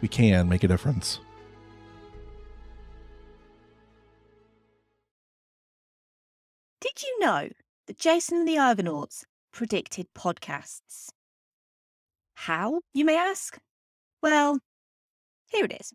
we can make a difference. Did you know that Jason and the Argonauts predicted podcasts? How, you may ask? Well, here it is.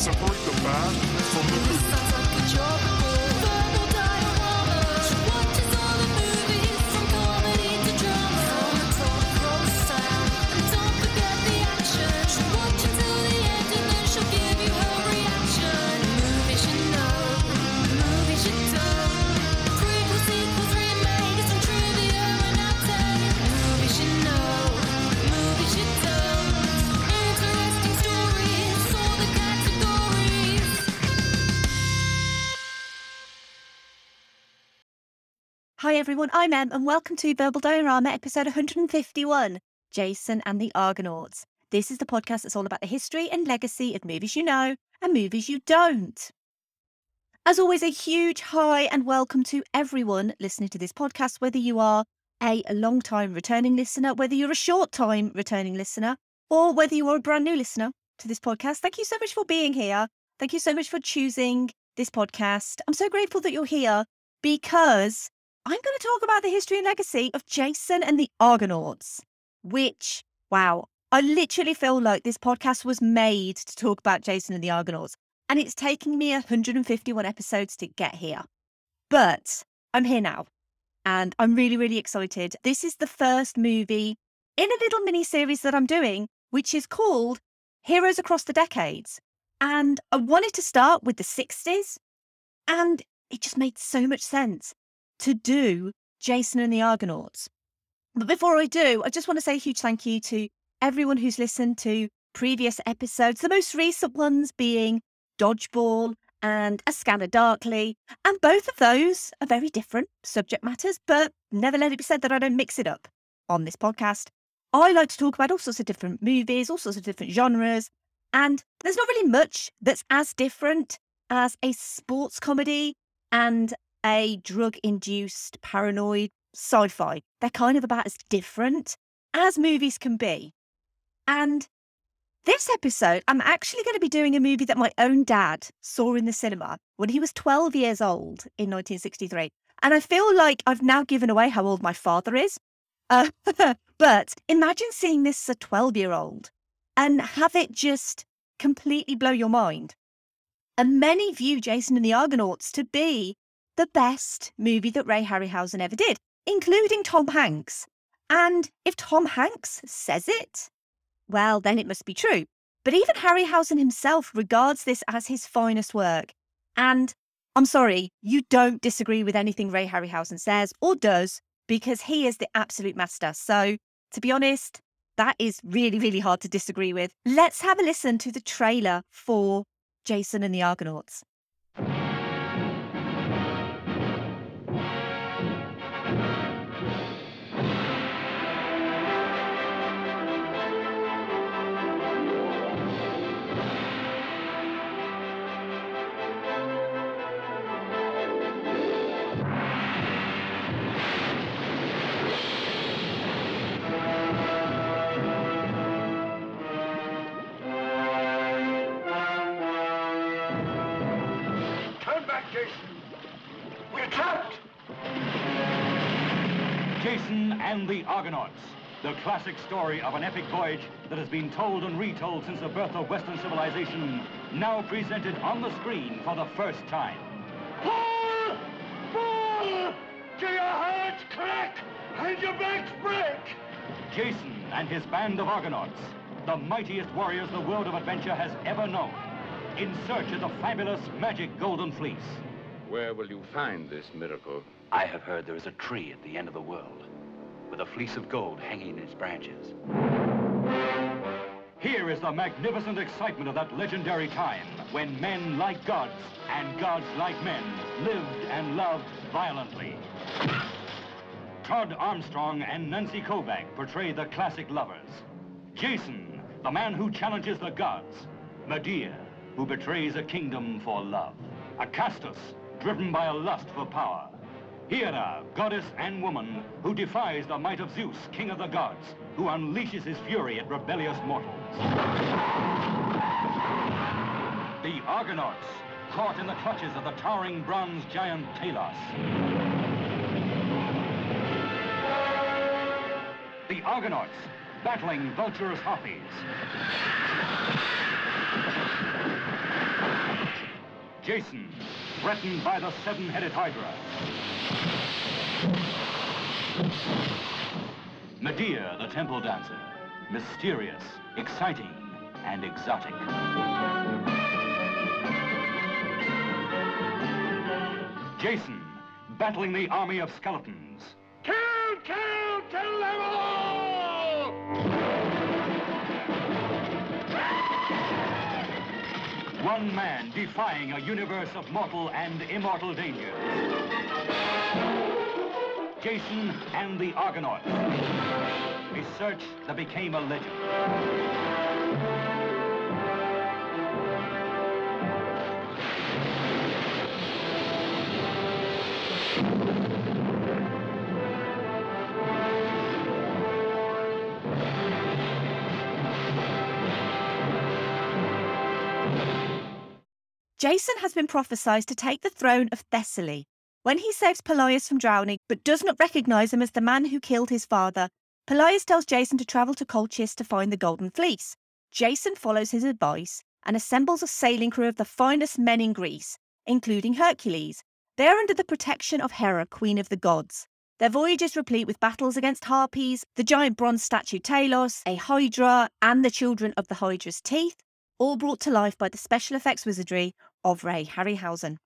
Separate the bad from the good. Everyone, I'm Em, and welcome to Verbal Diorama episode 151 Jason and the Argonauts. This is the podcast that's all about the history and legacy of movies you know and movies you don't. As always, a huge hi and welcome to everyone listening to this podcast, whether you are a long time returning listener, whether you're a short time returning listener, or whether you are a brand new listener to this podcast. Thank you so much for being here. Thank you so much for choosing this podcast. I'm so grateful that you're here because I'm going to talk about the history and legacy of Jason and the Argonauts, which, wow, I literally feel like this podcast was made to talk about Jason and the Argonauts. And it's taking me 151 episodes to get here. But I'm here now. And I'm really, really excited. This is the first movie in a little mini series that I'm doing, which is called Heroes Across the Decades. And I wanted to start with the 60s. And it just made so much sense to do Jason and the Argonauts. But before I do, I just want to say a huge thank you to everyone who's listened to previous episodes, the most recent ones being Dodgeball and A Scanner Darkly. And both of those are very different subject matters, but never let it be said that I don't mix it up on this podcast. I like to talk about all sorts of different movies, all sorts of different genres, and there's not really much that's as different as a sports comedy and a drug induced paranoid sci fi. They're kind of about as different as movies can be. And this episode, I'm actually going to be doing a movie that my own dad saw in the cinema when he was 12 years old in 1963. And I feel like I've now given away how old my father is. Uh, but imagine seeing this as a 12 year old and have it just completely blow your mind. And many view Jason and the Argonauts to be the best movie that Ray Harryhausen ever did, including Tom Hanks. And if Tom Hanks says it, well, then it must be true. But even Harryhausen himself regards this as his finest work. And I'm sorry, you don't disagree with anything Ray Harryhausen says or does because he is the absolute master. So, to be honest, that is really, really hard to disagree with. Let's have a listen to the trailer for Jason and the Argonauts. Jason and the Argonauts, the classic story of an epic voyage that has been told and retold since the birth of Western civilization, now presented on the screen for the first time. Pull! Pull! Till your hearts crack and your backs break! Jason and his band of Argonauts, the mightiest warriors the world of adventure has ever known, in search of the fabulous magic golden fleece. Where will you find this miracle? I have heard there is a tree at the end of the world with a fleece of gold hanging in its branches. Here is the magnificent excitement of that legendary time when men like gods and gods like men lived and loved violently. Todd Armstrong and Nancy Kovack portray the classic lovers. Jason, the man who challenges the gods. Medea, who betrays a kingdom for love. Acastus, driven by a lust for power. Hera, goddess and woman, who defies the might of Zeus, king of the gods, who unleashes his fury at rebellious mortals. The Argonauts, caught in the clutches of the towering bronze giant Talos. The Argonauts, battling vulturous harpies. Jason, threatened by the seven-headed Hydra. Medea, the temple dancer, mysterious, exciting, and exotic. Jason, battling the army of skeletons. Kill, kill, kill them all! One man defying a universe of mortal and immortal dangers. Jason and the Argonauts. A search that became a legend. Jason has been prophesied to take the throne of Thessaly. When he saves Pelias from drowning, but does not recognize him as the man who killed his father, Pelias tells Jason to travel to Colchis to find the Golden Fleece. Jason follows his advice and assembles a sailing crew of the finest men in Greece, including Hercules. They are under the protection of Hera, queen of the gods. Their voyage is replete with battles against harpies, the giant bronze statue Talos, a hydra, and the children of the hydra's teeth, all brought to life by the special effects wizardry of Ray Harryhausen.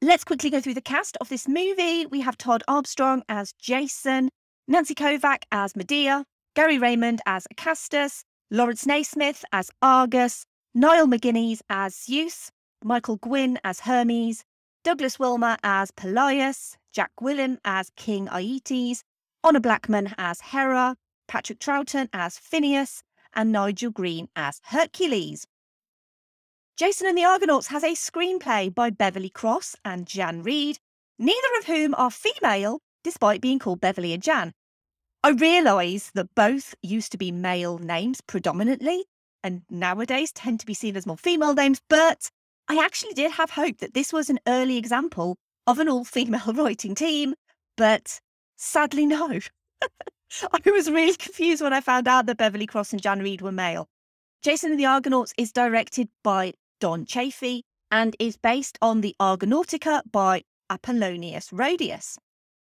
Let's quickly go through the cast of this movie. We have Todd Armstrong as Jason, Nancy Kovack as Medea, Gary Raymond as Acastus, Laurence Naismith as Argus, Niall MacGinnis as Zeus, Michael Gwynn as Hermes, Douglas Wilmer as Pelias, Jack Gwillim as King Aeetes, Honor Blackman as Hera, Patrick Troughton as Phineus, and Nigel Green as Hercules. Jason and the Argonauts has a screenplay by Beverly Cross and Jan Read, neither of whom are female, despite being called Beverly and Jan. I realise that both used to be male names predominantly, and nowadays tend to be seen as more female names, but I actually did have hope that this was an early example of an all female writing team, but sadly, no. I was really confused when I found out that Beverly Cross and Jan Read were male. Jason and the Argonauts is directed by Don Chaffee and is based on the Argonautica by Apollonius Rhodius.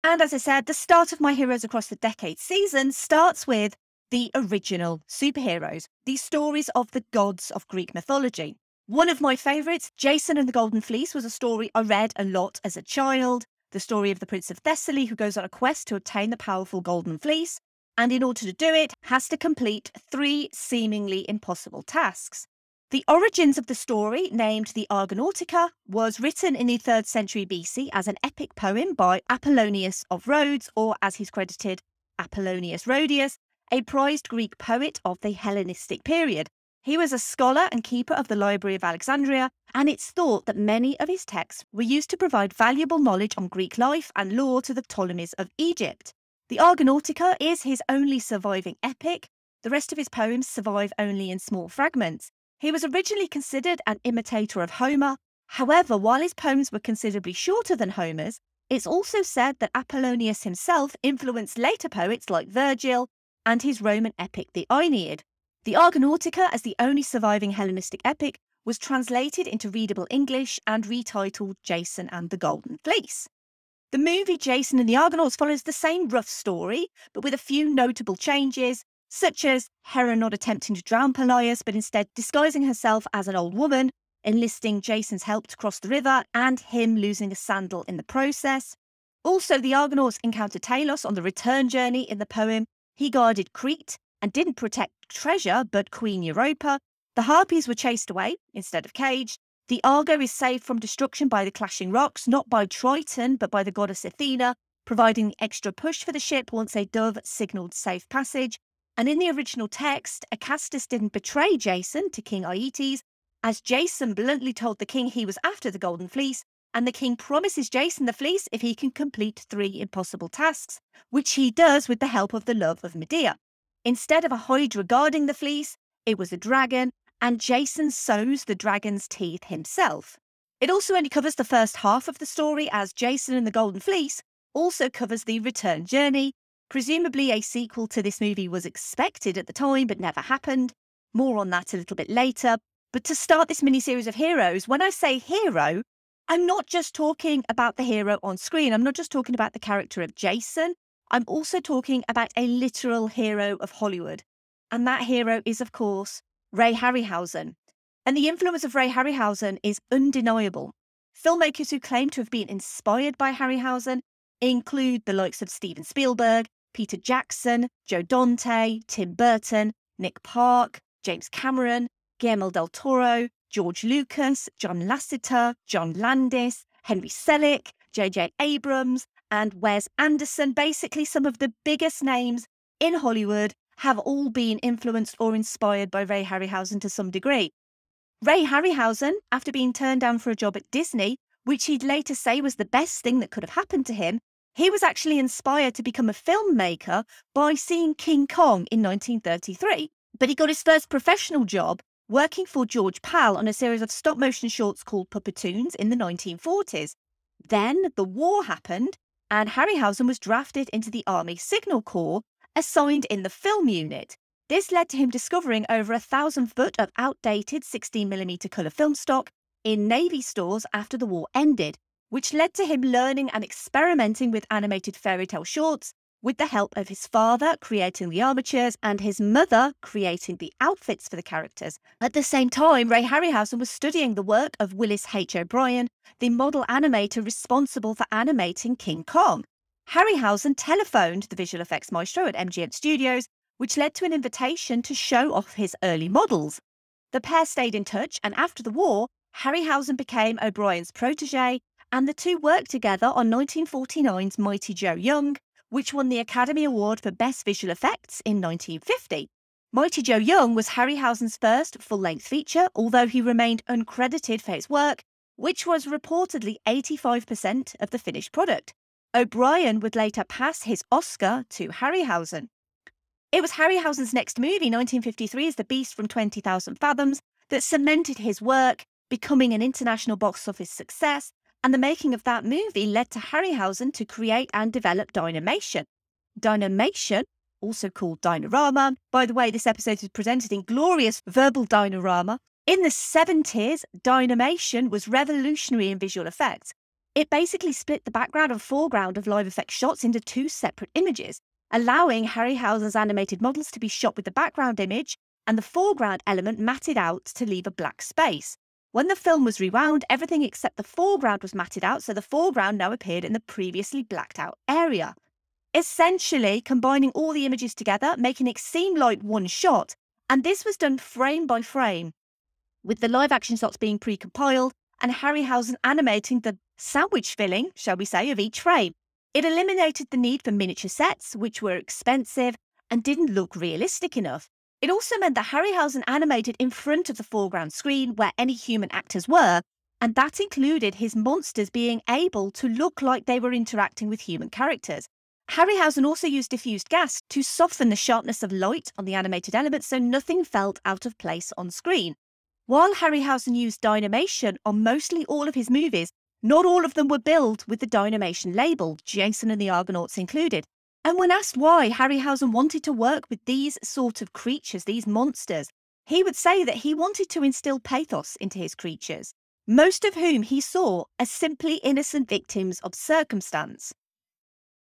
And as I said, the start of My Heroes Across the Decade season starts with the original superheroes, the stories of the gods of Greek mythology. One of my favourites, Jason and the Golden Fleece, was a story I read a lot as a child. The story of the Prince of Thessaly who goes on a quest to obtain the powerful Golden Fleece, and in order to do it, has to complete three seemingly impossible tasks. The origins of the story, named the Argonautica, was written in the 3rd century BC as an epic poem by Apollonius of Rhodes, or as he's credited, Apollonius Rhodius, a prized Greek poet of the Hellenistic period. He was a scholar and keeper of the Library of Alexandria, and it's thought that many of his texts were used to provide valuable knowledge on Greek life and law to the Ptolemies of Egypt. The Argonautica is his only surviving epic. The rest of his poems survive only in small fragments. He was originally considered an imitator of Homer. However, while his poems were considerably shorter than Homer's, It's also said that Apollonius himself influenced later poets like Virgil and his Roman epic, the Aeneid. The Argonautica, as the only surviving Hellenistic epic, was translated into readable English and retitled Jason and the Golden Fleece. The movie Jason and the Argonauts follows the same rough story, but with a few notable changes, such as Hera not attempting to drown Pelias, but instead disguising herself as an old woman, enlisting Jason's help to cross the river, and him losing a sandal in the process. Also, the Argonauts encountered Talos on the return journey in the poem. He guarded Crete and didn't protect treasure, but Queen Europa. The Harpies were chased away instead of caged. The Argo is saved from destruction by the clashing rocks, not by Triton, but by the goddess Athena, providing the extra push for the ship once a dove signalled safe passage. And in the original text, Acastus didn't betray Jason to King Aeetes, as Jason bluntly told the king he was after the Golden Fleece, and the king promises Jason the fleece if he can complete three impossible tasks, which he does with the help of the love of Medea. Instead of a Hydra guarding the fleece, it was a dragon, and Jason sows the dragon's teeth himself. It also only covers the first half of the story, as Jason and the Golden Fleece also covers the return journey. Presumably, a sequel to this movie was expected at the time but never happened. More on that a little bit later. But to start this mini series of heroes, when I say hero, I'm not just talking about the hero on screen. I'm not just talking about the character of Jason. I'm also talking about a literal hero of Hollywood. And that hero is, of course, Ray Harryhausen. And the influence of Ray Harryhausen is undeniable. Filmmakers who claim to have been inspired by Harryhausen include the likes of Steven Spielberg, Peter Jackson, Joe Dante, Tim Burton, Nick Park, James Cameron, Guillermo del Toro, George Lucas, John Lasseter, John Landis, Henry Selick, J.J. Abrams, and Wes Anderson. Basically, some of the biggest names in Hollywood have all been influenced or inspired by Ray Harryhausen to some degree. Ray Harryhausen, after being turned down for a job at Disney, which he'd later say was the best thing that could have happened to him, he was actually inspired to become a filmmaker by seeing King Kong in 1933. But he got his first professional job working for George Pal on a series of stop motion shorts called Puppetoons in the 1940s. Then the war happened, and Harryhausen was drafted into the Army Signal Corps, assigned in the film unit. This led to him discovering over a thousand foot of outdated 16mm colour film stock in Navy stores after the war ended, which led to him learning and experimenting with animated fairy tale shorts with the help of his father creating the armatures and his mother creating the outfits for the characters. At the same time, Ray Harryhausen was studying the work of Willis H. O'Brien, the model animator responsible for animating King Kong. Harryhausen telephoned the visual effects maestro at MGM Studios, which led to an invitation to show off his early models. The pair stayed in touch, and after the war, Harryhausen became O'Brien's protege, and the two worked together on 1949's Mighty Joe Young, which won the Academy Award for Best Visual Effects in 1950. Mighty Joe Young was Harryhausen's first full length feature, although he remained uncredited for his work, which was reportedly 85% of the finished product. O'Brien would later pass his Oscar to Harryhausen. It was Harryhausen's next movie, 1953's The Beast from 20,000 Fathoms, that cemented his work, becoming an international box office success, and the making of that movie led to Harryhausen to create and develop Dynamation. Dynamation, also called Dynarama, by the way, this episode is presented in glorious verbal dynarama. In the 70s, Dynamation was revolutionary in visual effects. It basically split the background and foreground of live effect shots into two separate images, allowing Harryhausen's animated models to be shot with the background image and the foreground element matted out to leave a black space. When the film was rewound, everything except the foreground was matted out, so the foreground now appeared in the previously blacked out area. Essentially, combining all the images together, making it seem like one shot, and this was done frame by frame, with the live action shots being pre compiled and Harryhausen animating the sandwich filling, shall we say, of each frame. It eliminated the need for miniature sets, which were expensive and didn't look realistic enough. It also meant that Harryhausen animated in front of the foreground screen where any human actors were, and that included his monsters being able to look like they were interacting with human characters. Harryhausen also used diffused gas to soften the sharpness of light on the animated elements so nothing felt out of place on screen. While Harryhausen used Dynamation on mostly all of his movies, Not all of them were billed with the Dynamation label, Jason and the Argonauts included. And when asked why Harryhausen wanted to work with these sort of creatures, these monsters, he would say that he wanted to instill pathos into his creatures, most of whom he saw as simply innocent victims of circumstance.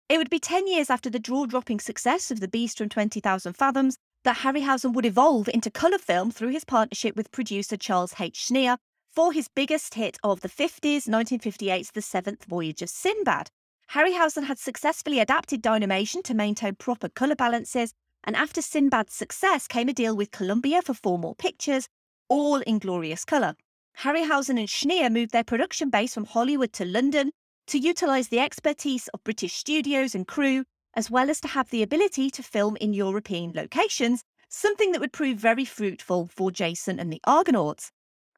It would be 10 years after the jaw dropping success of The Beast from 20,000 Fathoms that Harryhausen would evolve into colour film through his partnership with producer Charles H. Schneer for his biggest hit of the 50s, 1958's The Seventh Voyage of Sinbad. Harryhausen had successfully adapted Dynamation to maintain proper colour balances, and after Sinbad's success came a deal with Columbia for four more pictures, all in glorious colour. Harryhausen and Schneer moved their production base from Hollywood to London to utilise the expertise of British studios and crew, as well as to have the ability to film in European locations, something that would prove very fruitful for Jason and the Argonauts.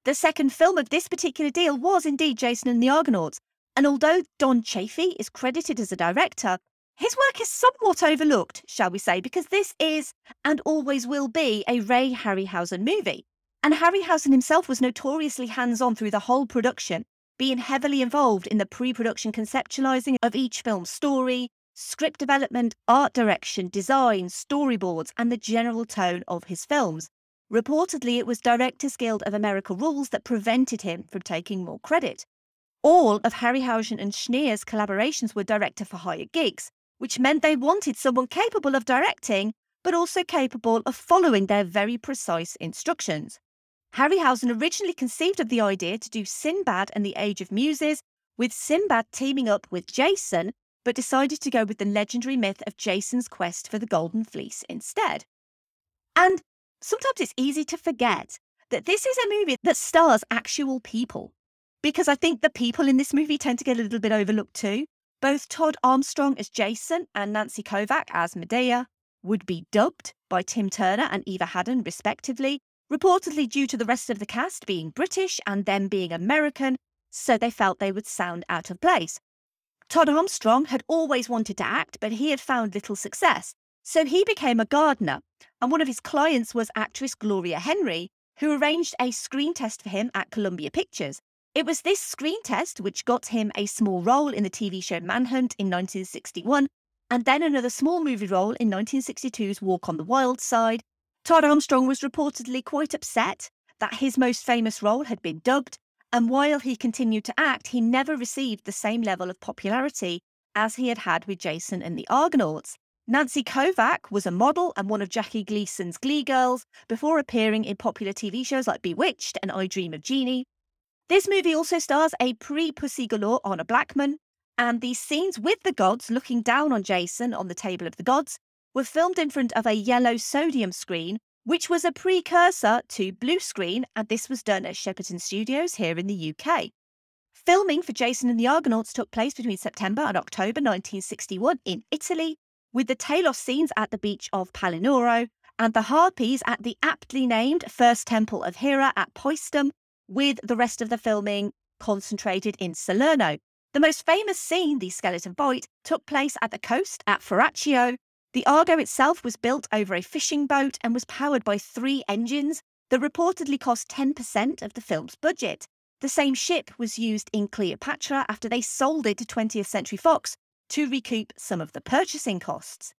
The second film of this particular deal was indeed Jason and the Argonauts, and although Don Chaffee is credited as a director, his work is somewhat overlooked, shall we say, because this is and always will be a Ray Harryhausen movie. And Harryhausen himself was notoriously hands on through the whole production, being heavily involved in the pre production conceptualizing of each film's story, script development, art direction, design, storyboards, and the general tone of his films. Reportedly, it was Directors Guild of America rules that prevented him from taking more credit. All of Harryhausen and Schneer's collaborations were director for hire gigs, which meant they wanted someone capable of directing, but also capable of following their very precise instructions. Harryhausen originally conceived of the idea to do Sinbad and the Age of Muses, with Sinbad teaming up with Jason, but decided to go with the legendary myth of Jason's quest for the Golden Fleece instead. And sometimes it's easy to forget that this is a movie that stars actual people, because I think the people in this movie tend to get a little bit overlooked too. Both Todd Armstrong as Jason and Nancy Kovack as Medea would be dubbed by Tim Turner and Eva Haddon, respectively, reportedly due to the rest of the cast being British and them being American, so they felt they would sound out of place. Todd Armstrong had always wanted to act, but he had found little success, so he became a gardener, and one of his clients was actress Gloria Henry, who arranged a screen test for him at Columbia Pictures. It was this screen test which got him a small role in the TV show Manhunt in 1961, and then another small movie role in 1962's Walk on the Wild Side. Todd Armstrong was reportedly quite upset that his most famous role had been dubbed, and while he continued to act, he never received the same level of popularity as he had had with Jason and the Argonauts. Nancy Kovack was a model and one of Jackie Gleason's Glea girls before appearing in popular TV shows like Bewitched and I Dream of Jeannie. This movie also stars a pre Pussy Galore Honor Blackman, and the scenes with the gods looking down on Jason on the table of the gods were filmed in front of a yellow sodium screen, which was a precursor to blue screen, and this was done at Shepperton Studios here in the UK. Filming for Jason and the Argonauts took place between September and October 1961 in Italy, with the Talos scenes at the beach of Palinuro and the Harpies at the aptly named First Temple of Hera at Paestum, with the rest of the filming concentrated in Salerno. The most famous scene, the skeleton fight, took place at the coast at Ferraccio. The Argo itself was built over a fishing boat and was powered by three engines that reportedly cost 10% of the film's budget. The same ship was used in Cleopatra after they sold it to 20th Century Fox to recoup some of the purchasing costs.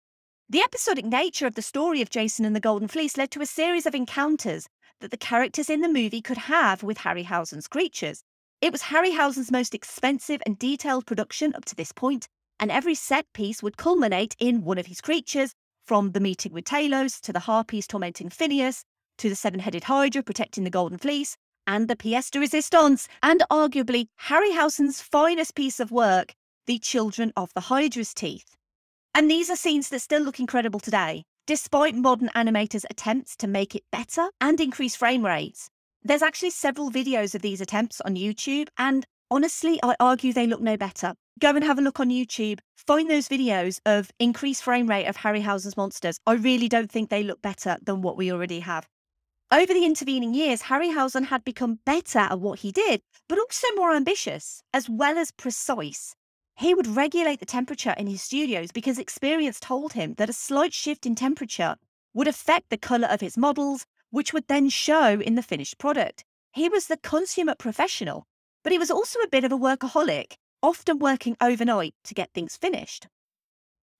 The episodic nature of the story of Jason and the Golden Fleece led to a series of encounters that the characters in the movie could have with Harryhausen's creatures. It was Harryhausen's most expensive and detailed production up to this point, and every set piece would culminate in one of his creatures, from the meeting with Talos to the harpies tormenting Phineus, to the seven headed Hydra protecting the Golden Fleece, and the pièce de résistance, and arguably Harryhausen's finest piece of work, the Children of the Hydra's Teeth. And these are scenes that still look incredible today, despite modern animators' attempts to make it better and increase frame rates. There's actually several videos of these attempts on YouTube, and honestly, I argue they look no better. Go and have a look on YouTube, find those videos of increased frame rate of Harryhausen's monsters. I really don't think they look better than what we already have. Over the intervening years, Harryhausen had become better at what he did, but also more ambitious, as well as precise. He would regulate the temperature in his studios because experience told him that a slight shift in temperature would affect the colour of his models, which would then show in the finished product. He was the consummate professional, but he was also a bit of a workaholic, often working overnight to get things finished.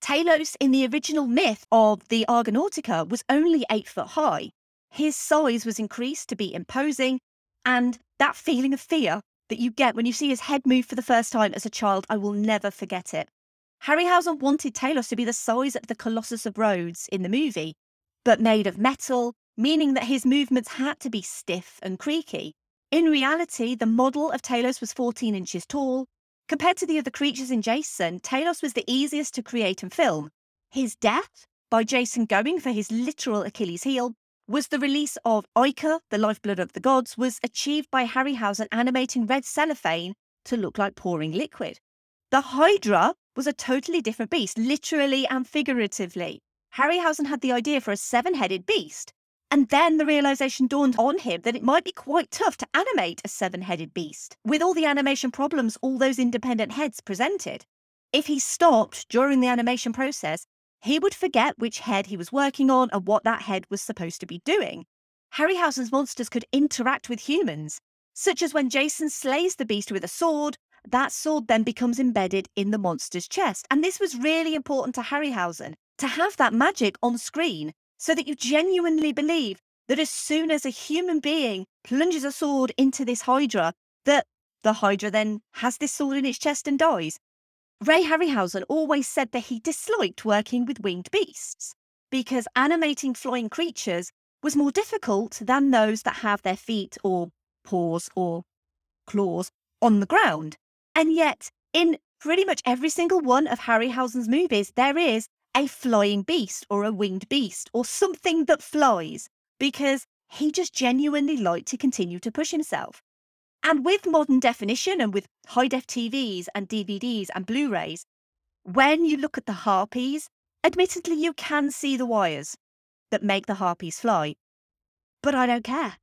Talos, in the original myth of the Argonautica, was only eight foot high. His size was increased to be imposing, and that feeling of fear that you get when you see his head move for the first time as a child, I will never forget it. Harryhausen wanted Talos to be the size of the Colossus of Rhodes in the movie, but made of metal, meaning that his movements had to be stiff and creaky. In reality, the model of Talos was 14 inches tall. Compared to the other creatures in Jason, Talos was the easiest to create and film. His death, by Jason going for his literal Achilles heel, was the release of ichor, the lifeblood of the gods, was achieved by Harryhausen animating red cellophane to look like pouring liquid. The Hydra was a totally different beast, literally and figuratively. Harryhausen had the idea for a seven headed beast, and then the realization dawned on him that it might be quite tough to animate a seven headed beast, with all the animation problems all those independent heads presented. If he stopped during the animation process, he would forget which head he was working on and what that head was supposed to be doing. Harryhausen's monsters could interact with humans, such as when Jason slays the beast with a sword, that sword then becomes embedded in the monster's chest. And this was really important to Harryhausen to have that magic on screen so that you genuinely believe that as soon as a human being plunges a sword into this Hydra, that the Hydra then has this sword in its chest and dies. Ray Harryhausen always said that he disliked working with winged beasts because animating flying creatures was more difficult than those that have their feet or paws or claws on the ground. And yet, in pretty much every single one of Harryhausen's movies, there is a flying beast or a winged beast or something that flies because he just genuinely liked to continue to push himself. And with modern definition and with high def TVs and DVDs and Blu rays, when you look at the harpies, admittedly, you can see the wires that make the harpies fly. But I don't care.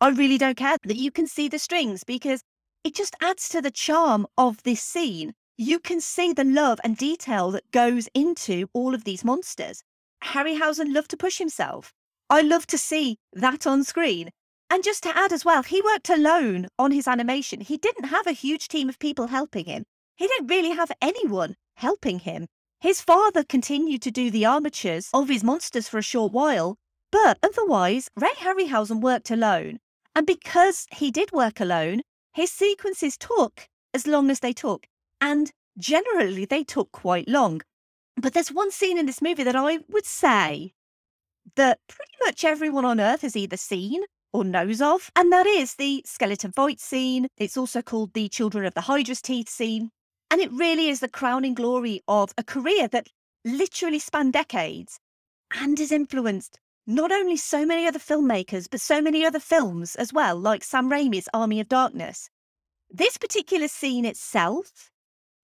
I really don't care that you can see the strings because it just adds to the charm of this scene. You can see the love and detail that goes into all of these monsters. Harryhausen loved to push himself. I love to see that on screen. And just to add as well, he worked alone on his animation. He didn't have a huge team of people helping him. He didn't really have anyone helping him. His father continued to do the armatures of his monsters for a short while, but otherwise, Ray Harryhausen worked alone. And because he did work alone, his sequences took as long as they took. And generally, they took quite long. But there's one scene in this movie that I would say that pretty much everyone on Earth has either seen or knows of, and that is the skeleton fight scene. It's also called the Children of the Hydra's Teeth scene. And it really is the crowning glory of a career that literally spanned decades and has influenced not only so many other filmmakers, but so many other films as well, like Sam Raimi's Army of Darkness. This particular scene itself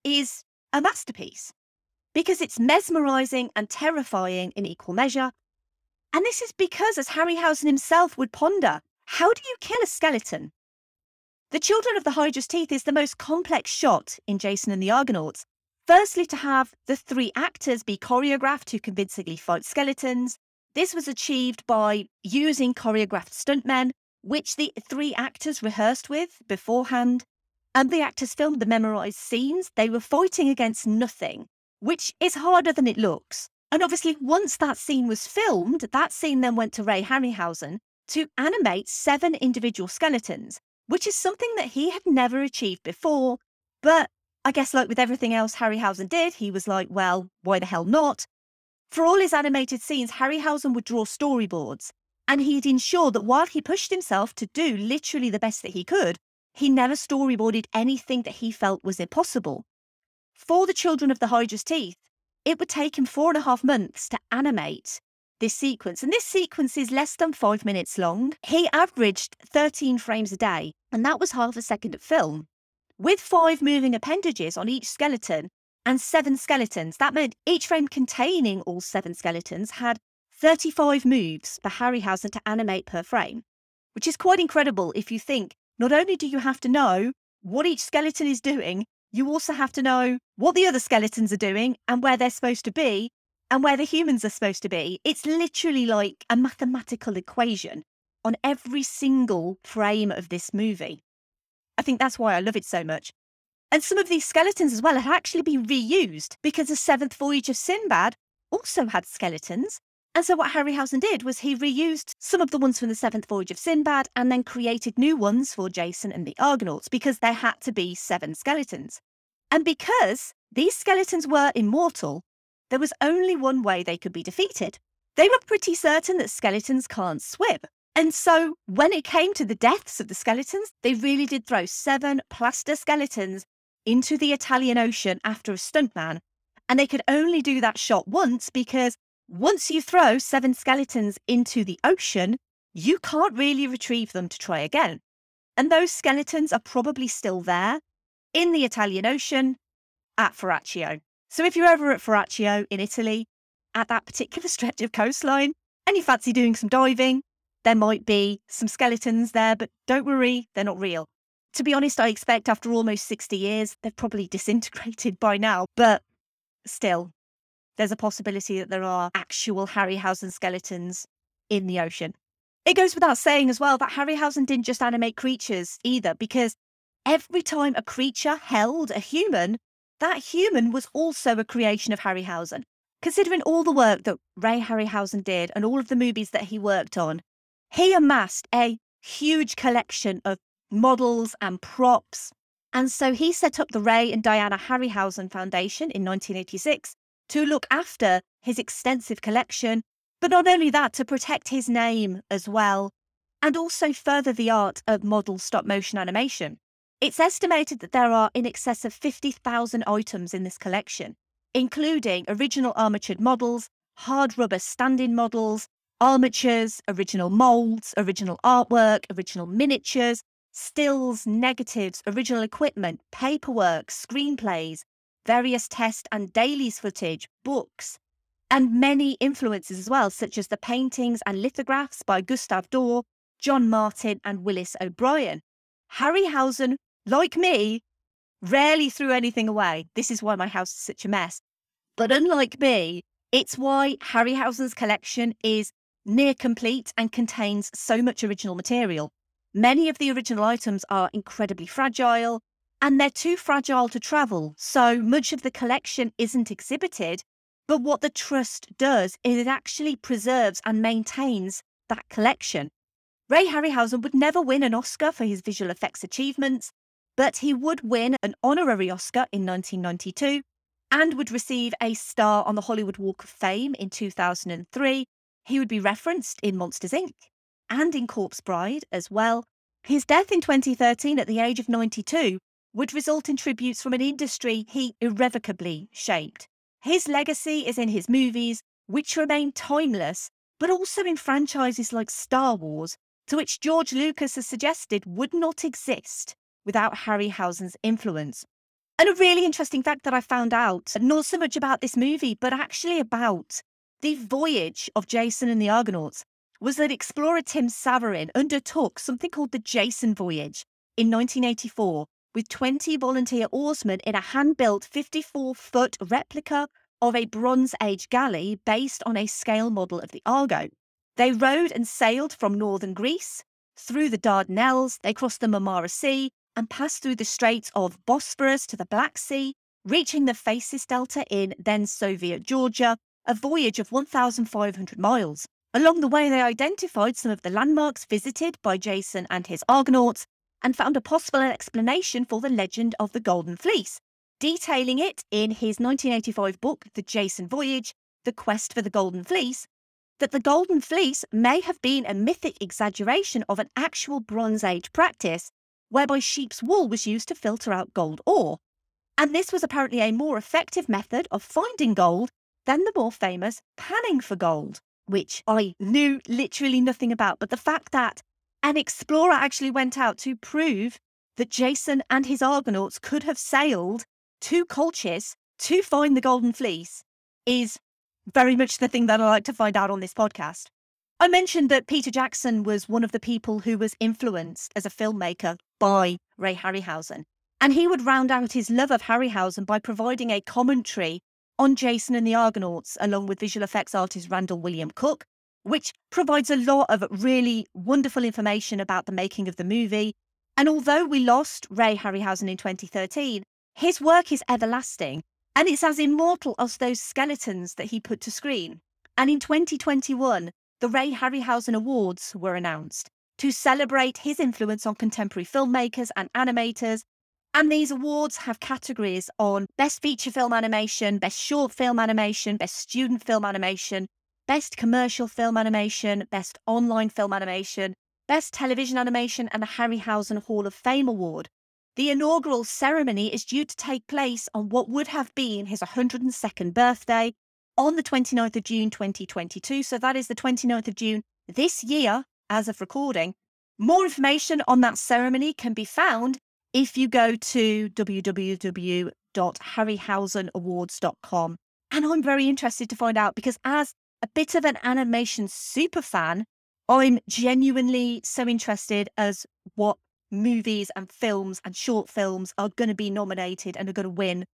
is a masterpiece because it's mesmerizing and terrifying in equal measure. And this is because, as Harryhausen himself would ponder, how do you kill a skeleton? The Children of the Hydra's Teeth is the most complex shot in Jason and the Argonauts. Firstly, to have the three actors be choreographed to convincingly fight skeletons. This was achieved by using choreographed stuntmen, which the three actors rehearsed with beforehand. And the actors filmed the memorized scenes. They were fighting against nothing, which is harder than it looks. And obviously, once that scene was filmed, that scene then went to Ray Harryhausen to animate seven individual skeletons, which is something that he had never achieved before. But I guess, like with everything else Harryhausen did, he was like, well, why the hell not? For all his animated scenes, Harryhausen would draw storyboards, and he'd ensure that while he pushed himself to do literally the best that he could, he never storyboarded anything that he felt was impossible. For the Children of the Hydra's Teeth, it would take him four and a half months to animate this sequence. And this sequence is less than five minutes long. He averaged 13 frames a day, and that was half a second of film. With five moving appendages on each skeleton and seven skeletons, that meant each frame containing all seven skeletons had 35 moves for Harryhausen to animate per frame, which is quite incredible if you think not only do you have to know what each skeleton is doing, you also have to know what the other skeletons are doing and where they're supposed to be and where the humans are supposed to be. It's literally like a mathematical equation on every single frame of this movie. I think that's why I love it so much. And some of these skeletons as well had actually been reused because the seventh voyage of Sinbad also had skeletons. And so what Harryhausen did was he reused some of the ones from the seventh voyage of Sinbad and then created new ones for Jason and the Argonauts because there had to be seven skeletons. And because these skeletons were immortal, there was only one way they could be defeated. They were pretty certain that skeletons can't swim. And so when it came to the deaths of the skeletons, they really did throw seven plaster skeletons into the Italian Ocean after a stuntman. And they could only do that shot once because once you throw seven skeletons into the ocean, you can't really retrieve them to try again. And those skeletons are probably still there in the Italian Ocean at Ferraccio. So if you're ever at Ferraccio in Italy, at that particular stretch of coastline, and you fancy doing some diving, there might be some skeletons there, but don't worry, they're not real. To be honest, I expect after almost 60 years, they've probably disintegrated by now, but still, there's a possibility that there are actual Harryhausen skeletons in the ocean. It goes without saying as well that Harryhausen didn't just animate creatures either, because every time a creature held a human, that human was also a creation of Harryhausen. Considering all the work that Ray Harryhausen did and all of the movies that he worked on, he amassed a huge collection of models and props. And so he set up the Ray and Diana Harryhausen Foundation in 1986 to look after his extensive collection, but not only that, to protect his name as well, and also further the art of model stop motion animation. It's estimated that there are in excess of 50,000 items in this collection, including original armatured models, hard rubber stand in models, armatures, original molds, original artwork, original miniatures, stills, negatives, original equipment, paperwork, screenplays, various test and dailies footage, books, and many influences as well, such as the paintings and lithographs by Gustave Doré, John Martin, and Willis O'Brien. Harryhausen, like me, rarely threw anything away. This is why my house is such a mess. But unlike me, it's why Harryhausen's collection is near complete and contains so much original material. Many of the original items are incredibly fragile and they're too fragile to travel, so much of the collection isn't exhibited. But what the Trust does is it actually preserves and maintains that collection. Ray Harryhausen would never win an Oscar for his visual effects achievements, but he would win an honorary Oscar in 1992 and would receive a star on the Hollywood Walk of Fame in 2003. He would be referenced in Monsters Inc. and in Corpse Bride as well. His death in 2013 at the age of 92 would result in tributes from an industry he irrevocably shaped. His legacy is in his movies, which remain timeless, but also in franchises like Star Wars, to which George Lucas has suggested would not exist without Harryhausen's influence. And a really interesting fact that I found out, not so much about this movie, but actually about the voyage of Jason and the Argonauts, was that explorer Tim Severin undertook something called the Jason Voyage in 1984 with 20 volunteer oarsmen in a hand built 54 foot replica of a Bronze Age galley based on a scale model of the Argo. They rowed and sailed from northern Greece through the Dardanelles, they crossed the Marmara Sea and passed through the Straits of Bosphorus to the Black Sea, reaching the Phasis Delta in then Soviet Georgia, a voyage of 1,500 miles. Along the way, they identified some of the landmarks visited by Jason and his Argonauts and found a possible explanation for the legend of the Golden Fleece, detailing it in his 1985 book, The Jason Voyage The Quest for the Golden Fleece, that the Golden Fleece may have been a mythic exaggeration of an actual Bronze Age practice whereby sheep's wool was used to filter out gold ore. And this was apparently a more effective method of finding gold than the more famous panning for gold, which I knew literally nothing about. But the fact that an explorer actually went out to prove that Jason and his Argonauts could have sailed to Colchis to find the Golden Fleece is very much the thing that I like to find out on this podcast. I mentioned that Peter Jackson was one of the people who was influenced as a filmmaker by Ray Harryhausen. And he would round out his love of Harryhausen by providing a commentary on Jason and the Argonauts, along with visual effects artist Randall William Cook, which provides a lot of really wonderful information about the making of the movie. And although we lost Ray Harryhausen in 2013, his work is everlasting and it's as immortal as those skeletons that he put to screen. And in 2021, the Ray Harryhausen Awards were announced to celebrate his influence on contemporary filmmakers and animators. And these awards have categories on Best Feature Film Animation, Best Short Film Animation, Best Student Film Animation, Best Commercial Film Animation, Best Online Film Animation, Best Television Animation, and the Harryhausen Hall of Fame Award. The inaugural ceremony is due to take place on what would have been his 102nd birthday on the 29th of June 2022. So that is the 29th of June this year, as of recording. More information on that ceremony can be found if you go to www.harryhausenawards.com. And I'm very interested to find out because, as a bit of an animation super fan, I'm genuinely so interested as what movies and films and short films are going to be nominated and are going to win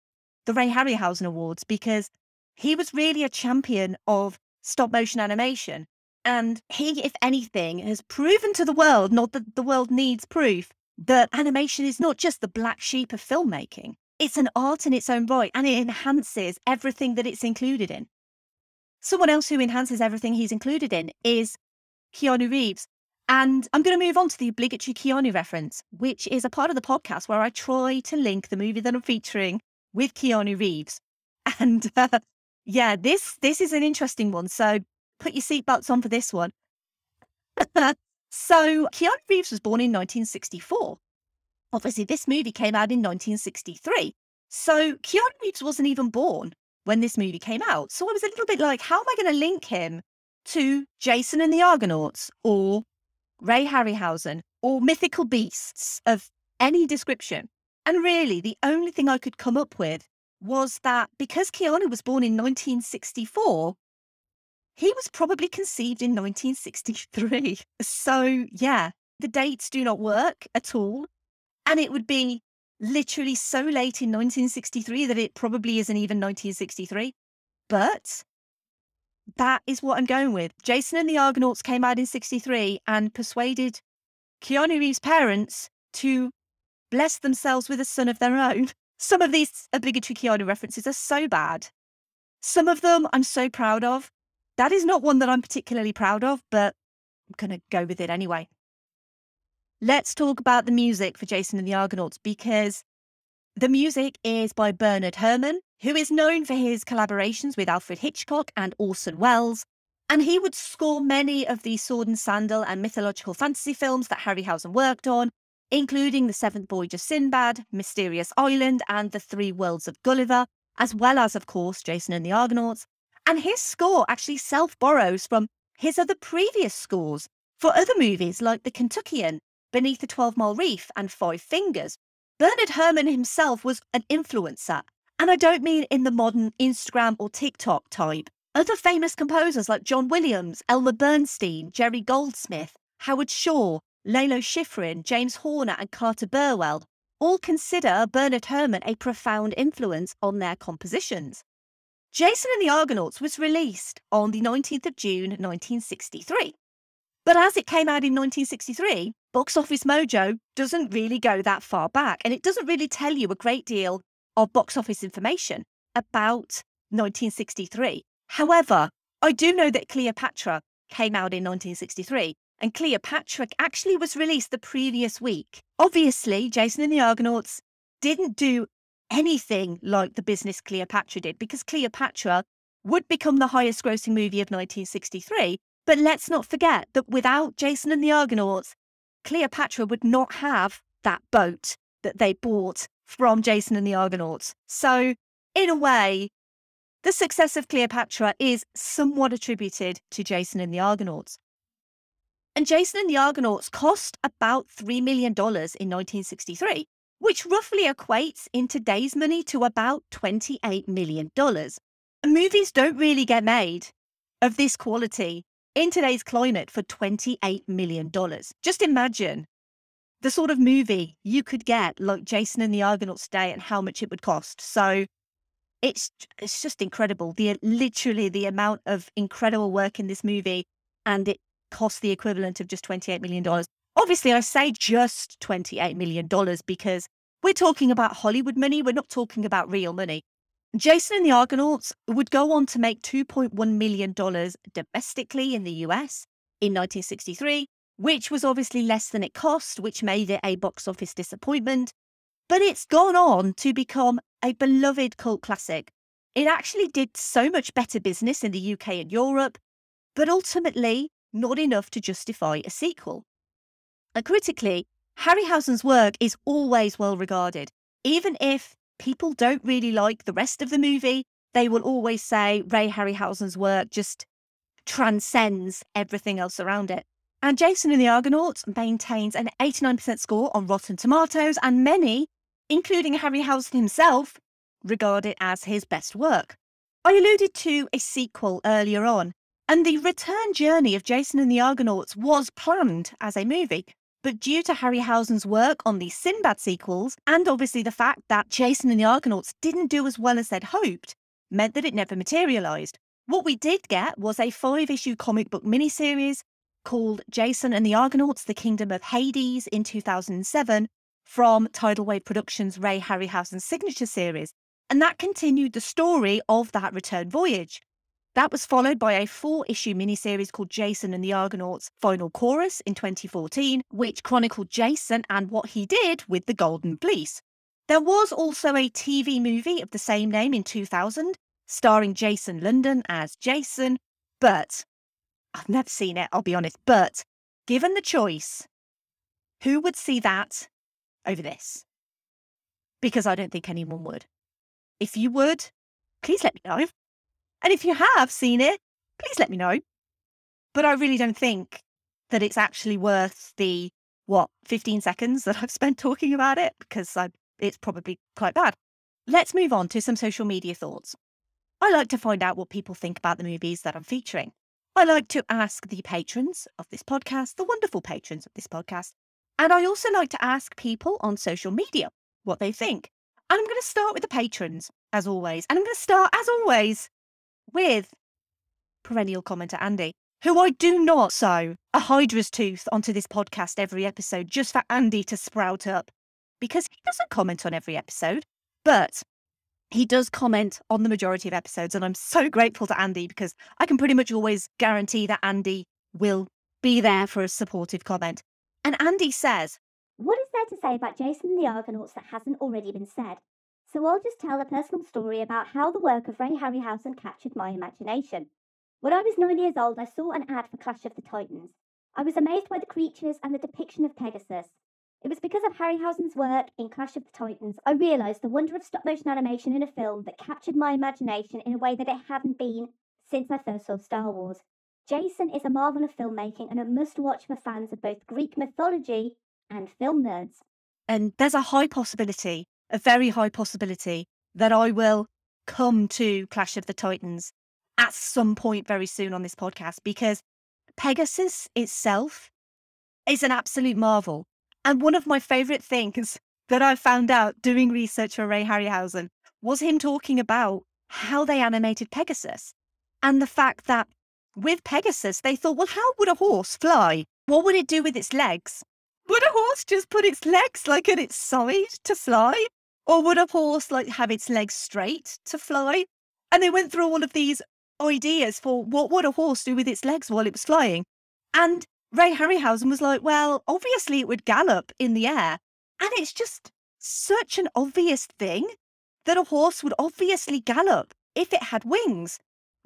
the Ray Harryhausen Awards because he was really a champion of stop motion animation. And he, if anything, has proven to the world, not that the world needs proof, that animation is not just the black sheep of filmmaking. It's an art in its own right and it enhances everything that it's included in. Someone else who enhances everything he's included in is Keanu Reeves. And I'm going to move on to the obligatory Keanu reference, which is a part of the podcast where I try to link the movie that I'm featuring with Keanu Reeves. And uh, yeah, this this is an interesting one. So put your seatbelts on for this one. so Keanu Reeves was born in 1964. Obviously, this movie came out in 1963. So Keanu Reeves wasn't even born when this movie came out. So I was a little bit like, how am I going to link him to Jason and the Argonauts or Ray Harryhausen or mythical beasts of any description? And really, the only thing I could come up with was that because Keanu was born in 1964, he was probably conceived in 1963. So, yeah, the dates do not work at all. And it would be literally so late in 1963 that it probably isn't even 1963. But that is what I'm going with. Jason and the Argonauts came out in 63 and persuaded Keanu Reeves' parents to bless themselves with a son of their own. Some of these obligatory Keanu references are so bad. Some of them I'm so proud of. That is not one that I'm particularly proud of, but I'm going to go with it anyway. Let's talk about the music for Jason and the Argonauts because the music is by Bernard Herrmann, who is known for his collaborations with Alfred Hitchcock and Orson Welles. And he would score many of the sword and sandal and mythological fantasy films that Harryhausen worked on, including The Seventh Voyage of Sinbad, Mysterious Island, and The Three Worlds of Gulliver, as well as, of course, Jason and the Argonauts. And his score actually self borrows from his other previous scores for other movies like The Kentuckian, Beneath the 12 Mile Reef, and Five Fingers. Bernard Herrmann himself was an influencer. And I don't mean in the modern Instagram or TikTok type. Other famous composers like John Williams, Elmer Bernstein, Jerry Goldsmith, Howard Shore, Lalo Schifrin, James Horner, and Carter Burwell all consider Bernard Herrmann a profound influence on their compositions. Jason and the Argonauts was released on the 19th of June 1963. But as it came out in 1963, Box Office Mojo doesn't really go that far back and it doesn't really tell you a great deal of box office information about 1963. However, I do know that Cleopatra came out in 1963 and Cleopatra actually was released the previous week. Obviously, Jason and the Argonauts didn't do anything like the business Cleopatra did because Cleopatra would become the highest grossing movie of 1963. But let's not forget that without Jason and the Argonauts, Cleopatra would not have that boat that they bought from Jason and the Argonauts. So, in a way, the success of Cleopatra is somewhat attributed to Jason and the Argonauts. And Jason and the Argonauts cost about $3 million in 1963, which roughly equates in today's money to about $28 million. Movies don't really get made of this quality in today's climate for $28 million. Just imagine the sort of movie you could get like Jason and the Argonauts today and how much it would cost. So it's it's just incredible. The literally the amount of incredible work in this movie and it cost the equivalent of just $28 million. Obviously, I say just $28 million because we're talking about Hollywood money. We're not talking about real money. Jason and the Argonauts would go on to make $2.1 million domestically in the US in 1963, which was obviously less than it cost, which made it a box office disappointment. But it's gone on to become a beloved cult classic. It actually did so much better business in the UK and Europe, but ultimately not enough to justify a sequel. And critically, Harryhausen's work is always well regarded. Even if people don't really like the rest of the movie, they will always say Ray Harryhausen's work just transcends everything else around it. And Jason and the Argonauts maintains an 89% score on Rotten Tomatoes, and many, including Harryhausen himself, regard it as his best work. I alluded to a sequel earlier on, and the return journey of Jason and the Argonauts was planned as a movie. But due to Harryhausen's work on the Sinbad sequels, and obviously the fact that Jason and the Argonauts didn't do as well as they'd hoped, meant that it never materialised. What we did get was a five issue comic book miniseries called Jason and the Argonauts The Kingdom of Hades in 2007 from Tidal Wave Productions' Ray Harryhausen signature series. And that continued the story of that return voyage. That was followed by a four issue miniseries called Jason and the Argonauts Final Chorus in 2014, which chronicled Jason and what he did with the Golden Fleece. There was also a TV movie of the same name in 2000, starring Jason London as Jason, but I've never seen it, I'll be honest. But given the choice, who would see that over this? Because I don't think anyone would. If you would, please let me know. And if you have seen it, please let me know. But I really don't think that it's actually worth the, what, 15 seconds that I've spent talking about it because I, it's probably quite bad. Let's move on to some social media thoughts. I like to find out what people think about the movies that I'm featuring. I like to ask the patrons of this podcast, the wonderful patrons of this podcast, and I also like to ask people on social media what they think. And I'm going to start with the patrons, as always. And I'm going to start, as always, with perennial commenter Andy, who I do not sow a Hydra's tooth onto this podcast every episode just for Andy to sprout up because he doesn't comment on every episode, but he does comment on the majority of episodes. And I'm so grateful to Andy because I can pretty much always guarantee that Andy will be there for a supportive comment. And Andy says, What is there to say about Jason and the Argonauts that hasn't already been said? So I'll just tell a personal story about how the work of Ray Harryhausen captured my imagination. When I was nine years old, I saw an ad for Clash of the Titans. I was amazed by the creatures and the depiction of Pegasus. It was because of Harryhausen's work in Clash of the Titans I realised the wonder of stop motion animation in a film that captured my imagination in a way that it hadn't been since I first saw Star Wars. Jason is a marvel of filmmaking and a must watch for fans of both Greek mythology and film nerds. and there's a high possibility, a very high possibility, that I will come to Clash of the Titans at some point very soon on this podcast because Pegasus itself is an absolute marvel. And one of my favorite things that I found out doing research for Ray Harryhausen was him talking about how they animated Pegasus and the fact that with Pegasus, they thought, well, how would a horse fly? What would it do with its legs? Would a horse just put its legs like at its side to fly? Or would a horse like have its legs straight to fly? And they went through all of these ideas for what would a horse do with its legs while it was flying. And Ray Harryhausen was like, well, obviously it would gallop in the air. And it's just such an obvious thing that a horse would obviously gallop if it had wings.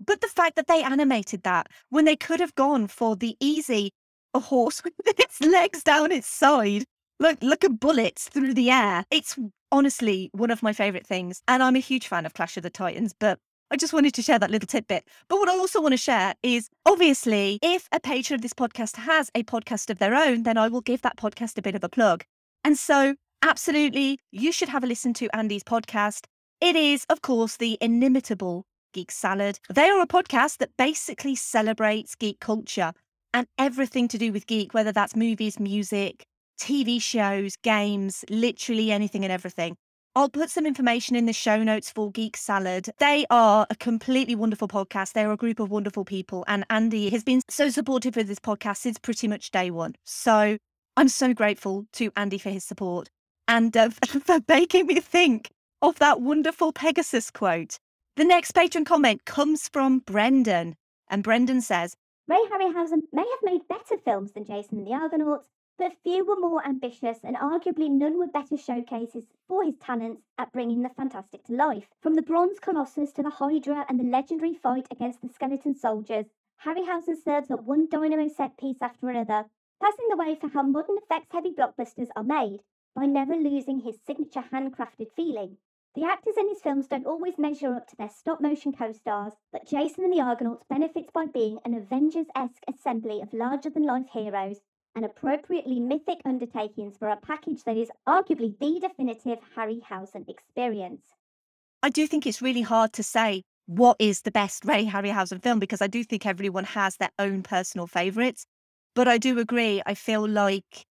But the fact that they animated that when they could have gone for the easy, a horse with its legs down its side, look, look a bullet through the air. It's honestly one of my favorite things. And I'm a huge fan of Clash of the Titans, but I just wanted to share that little tidbit. But what I also want to share is obviously, if a patron of this podcast has a podcast of their own, then I will give that podcast a bit of a plug. And so, absolutely, you should have a listen to Andy's podcast. It is, of course, the inimitable Geek Salad. They are a podcast that basically celebrates geek culture and everything to do with geek, whether that's movies, music, TV shows, games, literally anything and everything. I'll put some information in the show notes for Geek Salad. They are a completely wonderful podcast. They're a group of wonderful people. And Andy has been so supportive of this podcast since pretty much day one. So I'm so grateful to Andy for his support and uh, for making me think of that wonderful Pegasus quote. The next patron comment comes from Brendan, and Brendan says, Ray Harryhausen may have made better films than Jason and the Argonauts, but few were more ambitious, and arguably none were better showcases for his talents at bringing the fantastic to life. From the Bronze Colossus to the Hydra and the legendary fight against the skeleton soldiers, Harryhausen serves up one dynamo set piece after another, passing the way for how modern effects heavy blockbusters are made by never losing his signature handcrafted feeling. The actors in his films don't always measure up to their stop motion co stars, but Jason and the Argonauts benefits by being an Avengers esque assembly of larger than life heroes and appropriately mythic undertakings for a package that is arguably the definitive Harryhausen experience. I do think it's really hard to say what is the best Ray Harryhausen film because I do think everyone has their own personal favourites. But I do agree, I feel like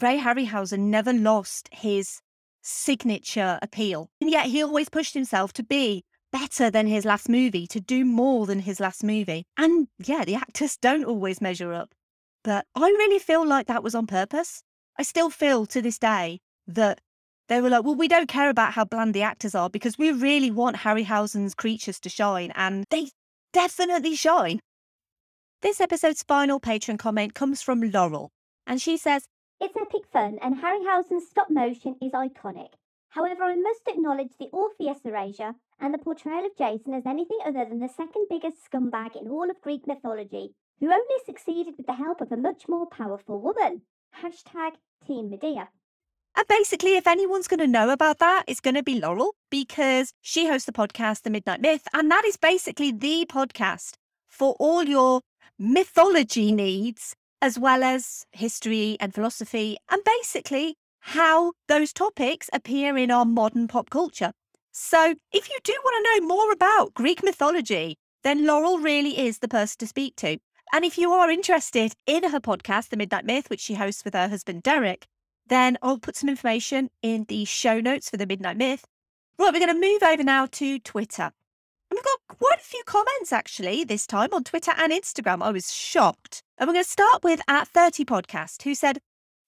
Ray Harryhausen never lost his signature appeal. And yet he always pushed himself to be better than his last movie, to do more than his last movie. And yeah, the actors don't always measure up. But I really feel like that was on purpose. I still feel to this day that they were like, well, we don't care about how bland the actors are because we really want Harryhausen's creatures to shine. And they definitely shine. This episode's final patron comment comes from Laurel. And she says, It's epic fun, and Harryhausen's stop motion is iconic. However, I must acknowledge the Orpheus erasure and the portrayal of Jason as anything other than the second biggest scumbag in all of Greek mythology, who only succeeded with the help of a much more powerful woman. Hashtag Team Medea. And basically, if anyone's going to know about that, it's going to be Laurel because she hosts the podcast, The Midnight Myth. And that is basically the podcast for all your mythology needs, as well as history and philosophy, and basically how those topics appear in our modern pop culture. So, if you do want to know more about Greek mythology, then Laurel really is the person to speak to. And if you are interested in her podcast, The Midnight Myth, which she hosts with her husband Derek, then I'll put some information in the show notes for The Midnight Myth. Right, we're going to move over now to Twitter. And we've got quite a few comments actually this time on Twitter and Instagram. I was shocked. And we're going to start with at 30 Podcast, who said,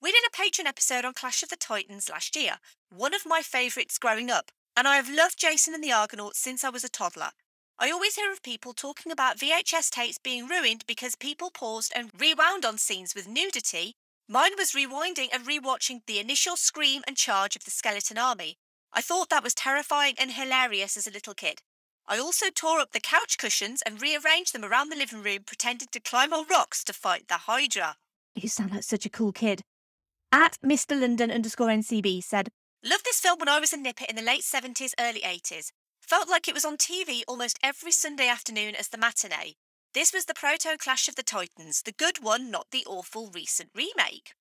We did a patron episode on Clash of the Titans last year, one of my favourites growing up, and I have loved Jason and the Argonauts since I was a toddler. I always hear of people talking about VHS tapes being ruined because people paused and rewound on scenes with nudity. Mine was rewinding and rewatching the initial scream and charge of the skeleton army. I thought that was terrifying and hilarious as a little kid. I also tore up the couch cushions and rearranged them around the living room, pretending to climb on rocks to fight the Hydra. You sound like such a cool kid. At Mr. London underscore NCB said, Loved this film when I was a nipper in the late 70s, early 80s. Felt like it was on TV almost every Sunday afternoon as the matinee. This was the proto Clash of the Titans, the good one, not the awful recent remake.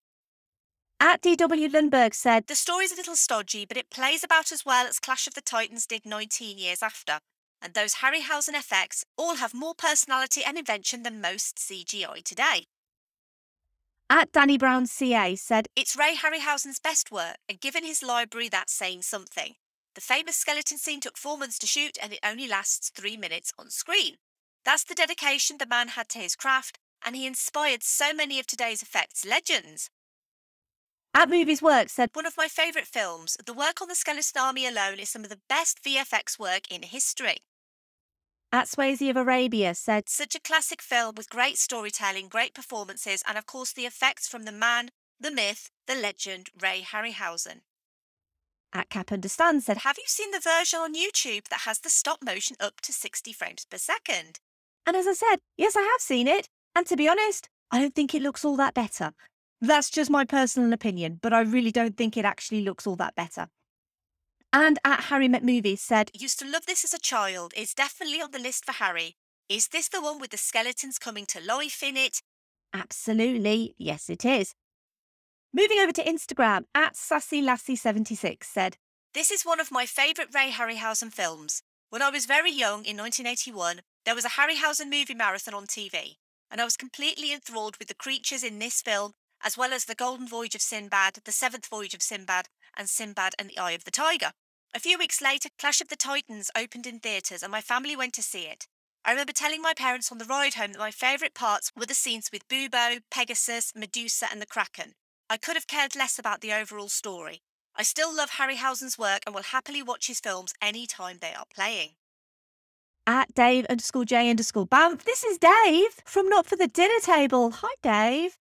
At DW Lundberg said, The story's a little stodgy, but it plays about as well as Clash of the Titans did 19 years after. And those Harryhausen effects all have more personality and invention than most CGI today. At Danny Brown CA said, It's Ray Harryhausen's best work, and given his library, that's saying something. The famous skeleton scene took four months to shoot, and it only lasts three minutes on screen. That's the dedication the man had to his craft, and he inspired so many of today's effects legends. At Movies Work said, One of my favourite films. The work on the Skeleton Army alone is some of the best VFX work in history. At Swayze of Arabia said, Such a classic film with great storytelling, great performances, and of course the effects from the man, the myth, the legend, Ray Harryhausen. At Cap Understand said, Have you seen the version on YouTube that has the stop motion up to 60 frames per second? And as I said, yes, I have seen it. And to be honest, I don't think it looks all that better. That's just my personal opinion, but I really don't think it actually looks all that better. And at Harry Met Movies said, Used to love this as a child. It's definitely on the list for Harry. Is this the one with the skeletons coming to life in it? Absolutely. Yes, it is. Moving over to Instagram, at SassyLassie76 said, This is one of my favourite Ray Harryhausen films. When I was very young in 1981, there was a Harryhausen movie marathon on TV, and I was completely enthralled with the creatures in this film, as well as The Golden Voyage of Sinbad, The Seventh Voyage of Sinbad, and Sinbad and the Eye of the Tiger. A few weeks later, Clash of the Titans opened in theatres, and my family went to see it. I remember telling my parents on the ride home that my favourite parts were the scenes with Bubo, Pegasus, Medusa, and the Kraken. I could have cared less about the overall story. I still love Harryhausen's work and will happily watch his films any time they are playing. At Dave underscore J underscore Bamf, this is Dave from Not for the Dinner Table. Hi, Dave.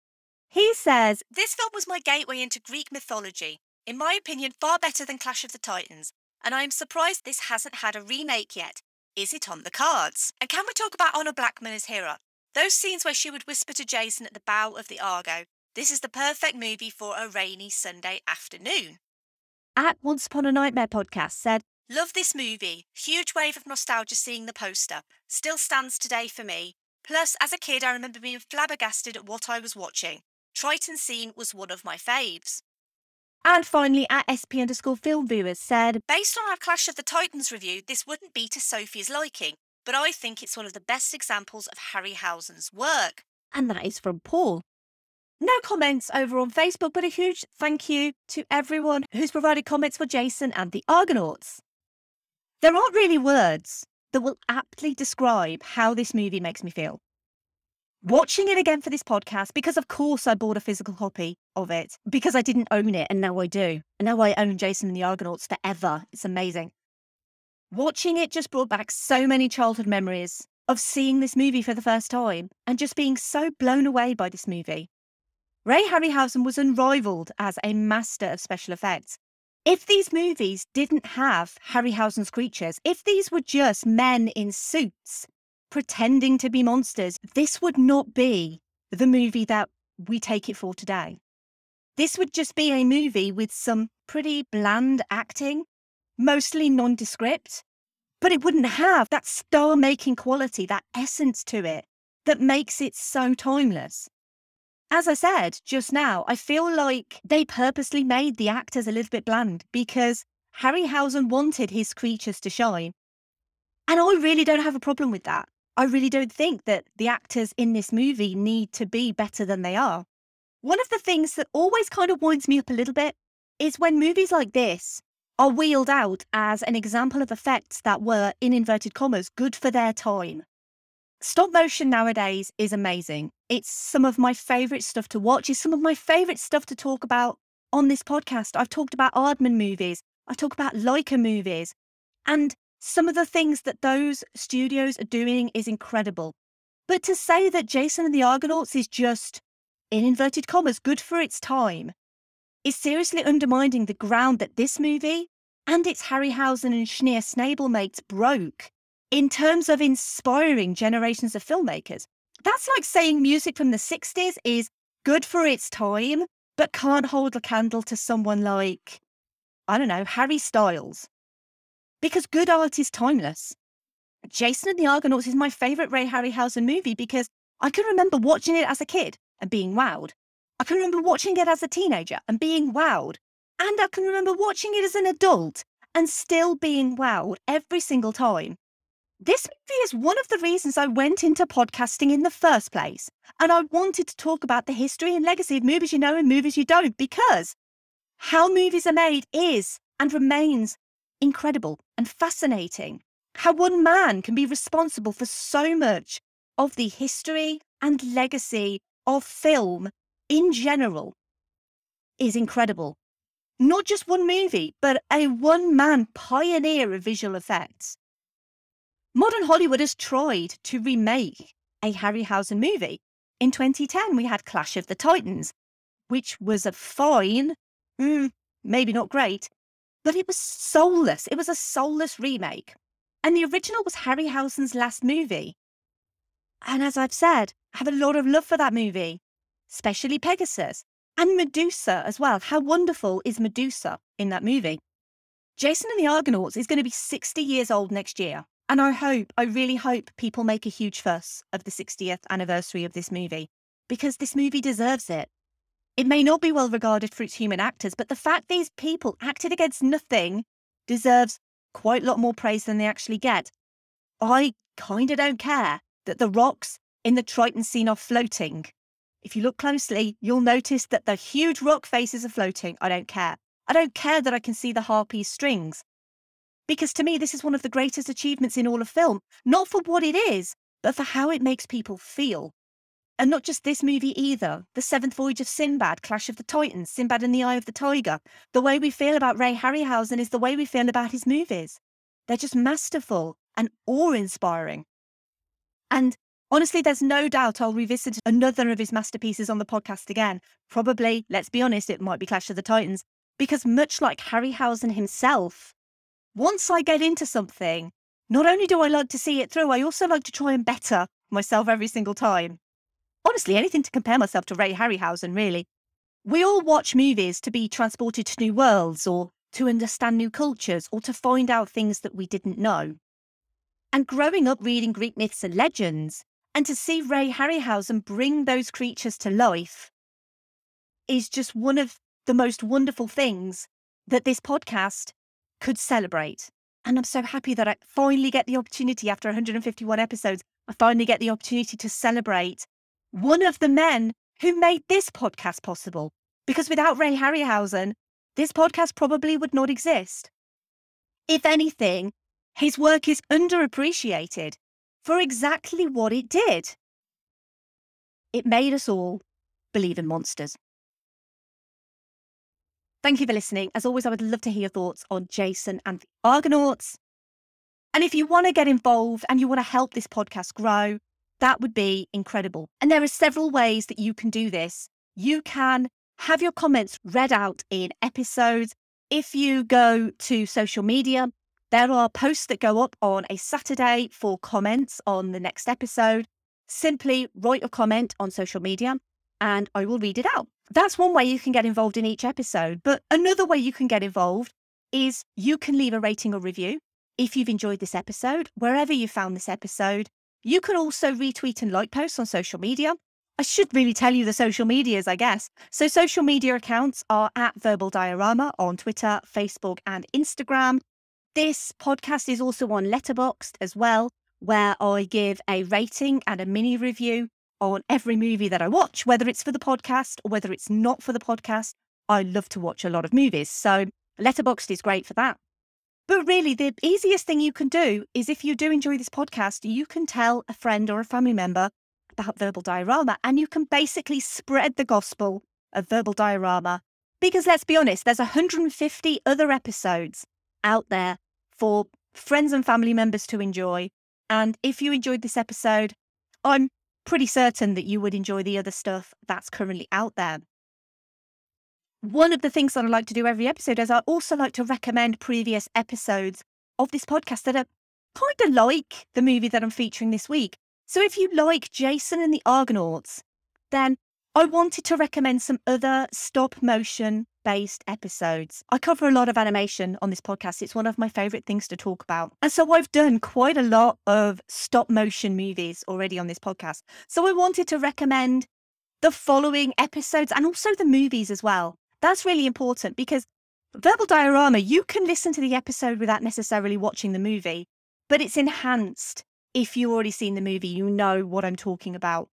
He says, This film was my gateway into Greek mythology. In my opinion, far better than Clash of the Titans. And I am surprised this hasn't had a remake yet. Is it on the cards? And can we talk about Honor Blackman as Hera? Those scenes where she would whisper to Jason at the bow of the Argo, this is the perfect movie for a rainy Sunday afternoon. At Once Upon a Nightmare podcast said, Love this movie. Huge wave of nostalgia seeing the poster. Still stands today for me. Plus, as a kid, I remember being flabbergasted at what I was watching. Triton scene was one of my faves. And finally, at SP underscore film viewers said, Based on our Clash of the Titans review, this wouldn't be to Sophie's liking, but I think it's one of the best examples of Harryhausen's work. And that is from Paul. No comments over on Facebook, but a huge thank you to everyone who's provided comments for Jason and the Argonauts. There aren't really words that will aptly describe how this movie makes me feel. Watching it again for this podcast, because of course I bought a physical copy of it, because I didn't own it and now I do. And now I own Jason and the Argonauts forever. It's amazing. Watching it just brought back so many childhood memories of seeing this movie for the first time and just being so blown away by this movie. Ray Harryhausen was unrivaled as a master of special effects. If these movies didn't have Harryhausen's creatures, if these were just men in suits pretending to be monsters, this would not be the movie that we take it for today. This would just be a movie with some pretty bland acting, mostly nondescript, but it wouldn't have that star making quality, that essence to it that makes it so timeless. As I said just now, I feel like they purposely made the actors a little bit bland because Harryhausen wanted his creatures to shine. And I really don't have a problem with that. I really don't think that the actors in this movie need to be better than they are. One of the things that always kind of winds me up a little bit is when movies like this are wheeled out as an example of effects that were, in inverted commas, good for their time. Stop motion nowadays is amazing. It's some of my favorite stuff to watch. It's some of my favorite stuff to talk about on this podcast. I've talked about Aardman movies. I talk about Laika movies. And some of the things that those studios are doing is incredible. But to say that Jason and the Argonauts is just, in inverted commas, good for its time, is seriously undermining the ground that this movie and its Harryhausen and Schneer Snabel mates broke in terms of inspiring generations of filmmakers. That's like saying music from the 60s is good for its time, but can't hold a candle to someone like, I don't know, Harry Styles. Because good art is timeless. Jason and the Argonauts is my favourite Ray Harryhausen movie because I can remember watching it as a kid and being wowed. I can remember watching it as a teenager and being wowed. And I can remember watching it as an adult and still being wowed every single time. This movie is one of the reasons I went into podcasting in the first place. And I wanted to talk about the history and legacy of movies you know and movies you don't because how movies are made is and remains incredible and fascinating. How one man can be responsible for so much of the history and legacy of film in general is incredible. Not just one movie, but a one man pioneer of visual effects. Modern Hollywood has tried to remake a Harryhausen movie. In 2010, we had Clash of the Titans, which was a fine, mm, maybe not great, but it was soulless. It was a soulless remake. And the original was Harryhausen's last movie. And as I've said, I have a lot of love for that movie, especially Pegasus and Medusa as well. How wonderful is Medusa in that movie? Jason and the Argonauts is going to be 60 years old next year. And I hope, I really hope people make a huge fuss of the 60th anniversary of this movie because this movie deserves it. It may not be well regarded for its human actors, but the fact these people acted against nothing deserves quite a lot more praise than they actually get. I kind of don't care that the rocks in the Triton scene are floating. If you look closely, you'll notice that the huge rock faces are floating. I don't care. I don't care that I can see the harpy's strings. Because to me, this is one of the greatest achievements in all of film, not for what it is, but for how it makes people feel. And not just this movie either. The Seventh Voyage of Sinbad, Clash of the Titans, Sinbad and the Eye of the Tiger. The way we feel about Ray Harryhausen is the way we feel about his movies. They're just masterful and awe inspiring. And honestly, there's no doubt I'll revisit another of his masterpieces on the podcast again. Probably, let's be honest, it might be Clash of the Titans, because much like Harryhausen himself, once I get into something, not only do I like to see it through, I also like to try and better myself every single time. Honestly, anything to compare myself to Ray Harryhausen, really. We all watch movies to be transported to new worlds or to understand new cultures or to find out things that we didn't know. And growing up reading Greek myths and legends, and to see Ray Harryhausen bring those creatures to life is just one of the most wonderful things that this podcast could celebrate. And I'm so happy that I finally get the opportunity after 151 episodes, I finally get the opportunity to celebrate one of the men who made this podcast possible. Because without Ray Harryhausen, this podcast probably would not exist. If anything, his work is underappreciated for exactly what it did. It made us all believe in monsters. Thank you for listening. As always, I would love to hear your thoughts on Jason and the Argonauts. And if you want to get involved and you want to help this podcast grow, that would be incredible. And there are several ways that you can do this. You can have your comments read out in episodes. If you go to social media, there are posts that go up on a Saturday for comments on the next episode. Simply write a comment on social media and I will read it out. That's one way you can get involved in each episode. But another way you can get involved is you can leave a rating or review if you've enjoyed this episode, wherever you found this episode. You can also retweet and like posts on social media. I should really tell you the social medias, I guess. So, social media accounts are at Verbal Diorama on Twitter, Facebook, and Instagram. This podcast is also on Letterboxd as well, where I give a rating and a mini review on every movie that I watch, whether it's for the podcast or whether it's not for the podcast. I love to watch a lot of movies. So, Letterboxd is great for that. But really, the easiest thing you can do is if you do enjoy this podcast, you can tell a friend or a family member about verbal diorama and you can basically spread the gospel of verbal diorama. Because let's be honest, there's 150 other episodes out there for friends and family members to enjoy. And if you enjoyed this episode, I'm pretty certain that you would enjoy the other stuff that's currently out there. One of the things that I like to do every episode is I also like to recommend previous episodes of this podcast that are kind of like the movie that I'm featuring this week. So if you like Jason and the Argonauts, then I wanted to recommend some other stop motion based episodes. I cover a lot of animation on this podcast. It's one of my favorite things to talk about. And so I've done quite a lot of stop motion movies already on this podcast. So I wanted to recommend the following episodes and also the movies as well. That's really important because verbal diorama, you can listen to the episode without necessarily watching the movie, but it's enhanced if you've already seen the movie, you know what I'm talking about.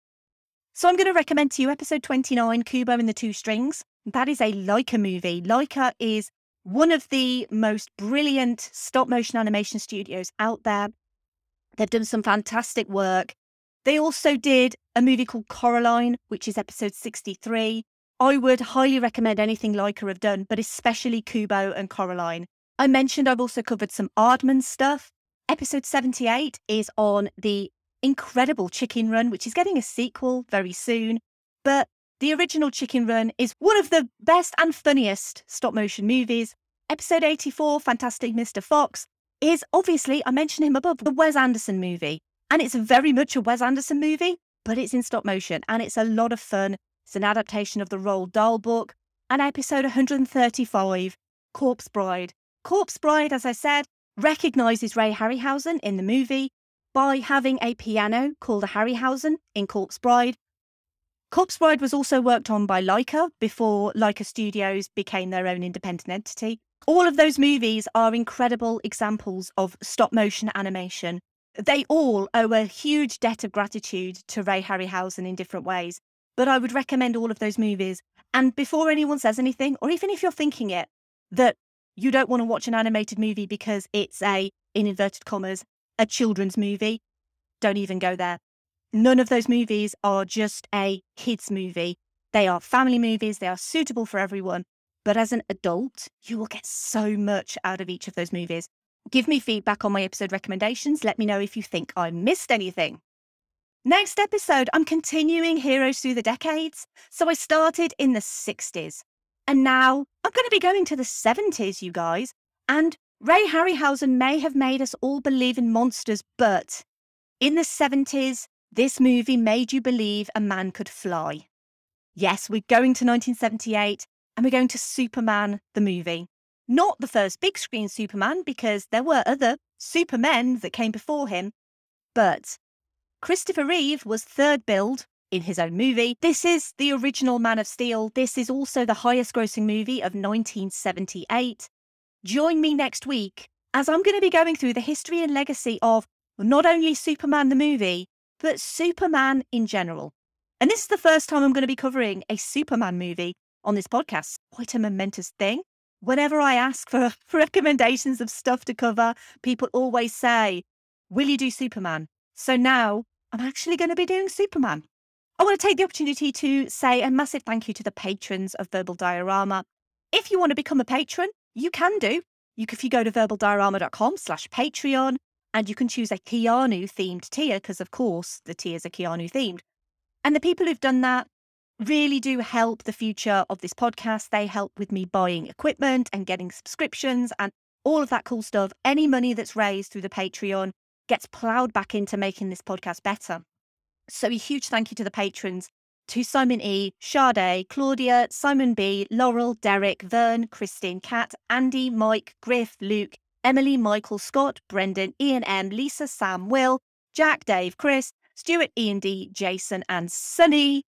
So I'm going to recommend to you episode 29, Kubo and the Two Strings. That is a Laika movie. Laika is one of the most brilliant stop motion animation studios out there. They've done some fantastic work. They also did a movie called Coraline, which is episode 63. I would highly recommend anything Laika have done, but especially Kubo and Coraline. I mentioned I've also covered some Aardman stuff. Episode 78 is on the incredible Chicken Run, which is getting a sequel very soon. But the original Chicken Run is one of the best and funniest stop motion movies. Episode 84, Fantastic Mr. Fox, is obviously, I mentioned him above, the Wes Anderson movie. And it's very much a Wes Anderson movie, but it's in stop motion and it's a lot of fun. It's an adaptation of the Roald Dahl book. And episode 135, Corpse Bride. Corpse Bride, as I said, recognizes Ray Harryhausen in the movie by having a piano called a Harryhausen in Corpse Bride. Corpse Bride was also worked on by Laika before Laika Studios became their own independent entity. All of those movies are incredible examples of stop motion animation. They all owe a huge debt of gratitude to Ray Harryhausen in different ways. But I would recommend all of those movies. And before anyone says anything, or even if you're thinking it, that you don't want to watch an animated movie because it's a, in inverted commas, a children's movie, don't even go there. None of those movies are just a kids movie. They are family movies, they are suitable for everyone. But as an adult, you will get so much out of each of those movies. Give me feedback on my episode recommendations. Let me know if you think I missed anything. Next episode, I'm continuing Heroes Through the Decades. So I started in the 60s. And now I'm going to be going to the 70s, you guys. And Ray Harryhausen may have made us all believe in monsters, but in the 70s, this movie made you believe a man could fly. Yes, we're going to 1978 and we're going to Superman, the movie. Not the first big screen Superman, because there were other Supermen that came before him, but Christopher Reeve was third billed in his own movie. This is the original Man of Steel. This is also the highest grossing movie of 1978. Join me next week as I'm going to be going through the history and legacy of not only Superman the movie, but Superman in general. And this is the first time I'm going to be covering a Superman movie on this podcast. Quite a momentous thing. Whenever I ask for recommendations of stuff to cover, people always say, Will you do Superman? So now I'm actually going to be doing Superman. I want to take the opportunity to say a massive thank you to the patrons of Verbal Diorama. If you want to become a patron, you can do. You, if you go to verbaldiorama.com slash Patreon, and you can choose a Keanu themed tier, because of course the tiers are Keanu themed. And the people who've done that really do help the future of this podcast. They help with me buying equipment and getting subscriptions and all of that cool stuff. Any money that's raised through the Patreon gets ploughed back into making this podcast better. So a huge thank you to the patrons to Simon E, Sade, Claudia, Simon B, Laurel, Derek, Vern, Christine, Kat, Andy, Mike, Griff, Luke, Emily, Michael, Scott, Brendan, Ian M, Lisa, Sam, Will, Jack, Dave, Chris, Stuart, Ian D, Jason, and Sunny.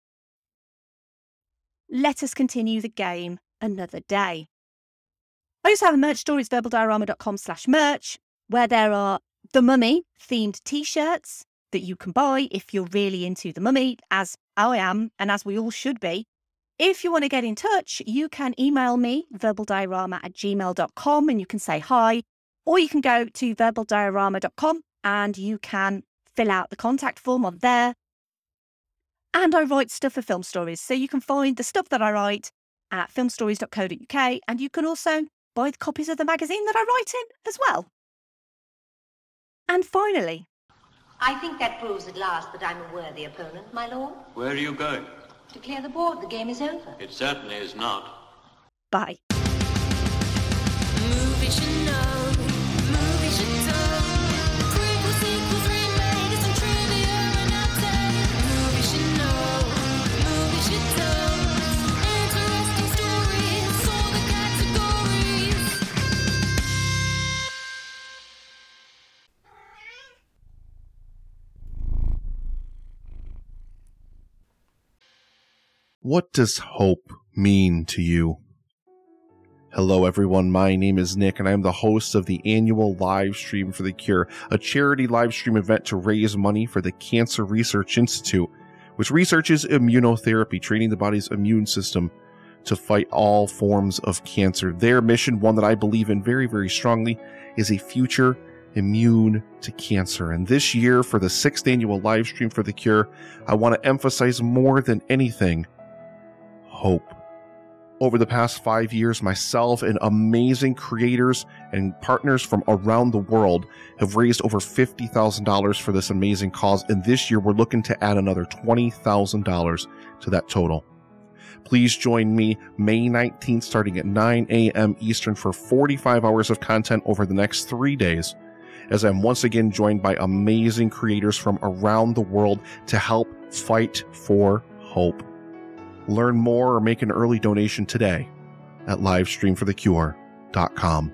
Let us continue the game another day. I also have a merch store, it's verbaldiorama.com slash merch, where there are the mummy themed t-shirts that you can buy if you're really into the mummy, as I am, and as we all should be. If you want to get in touch, you can email me, verbaldiorama at gmail.com, and you can say hi, or you can go to verbaldiorama.com and you can fill out the contact form on there. And I write stuff for film stories, so you can find the stuff that I write at filmstories.co.uk, and you can also buy the copies of the magazine that I write in as well. And finally, I think that proves at last that I'm a worthy opponent, my lord. Where are you going? To clear the board, the game is over. It certainly is not. bye. What does hope mean to you? Hello, everyone. My name is Nick, and I'm the host of the annual live stream for the cure, a charity live stream event to raise money for the Cancer Research Institute, which researches immunotherapy, training the body's immune system to fight all forms of cancer. Their mission, one that I believe in very, very strongly, is a future immune to cancer. And this year, for the sixth annual live stream for the cure, I want to emphasize more than anything hope. Over the past five years, myself and amazing creators and partners from around the world have raised over $50,000 for this amazing cause. And this year, we're looking to add another $20,000 to that total. Please join me May 19th, starting at 9 a.m. Eastern, for 45 hours of content over the next three days, as I'm once again joined by amazing creators from around the world to help fight for hope. Learn more or make an early donation today at livestreamforthecure.com.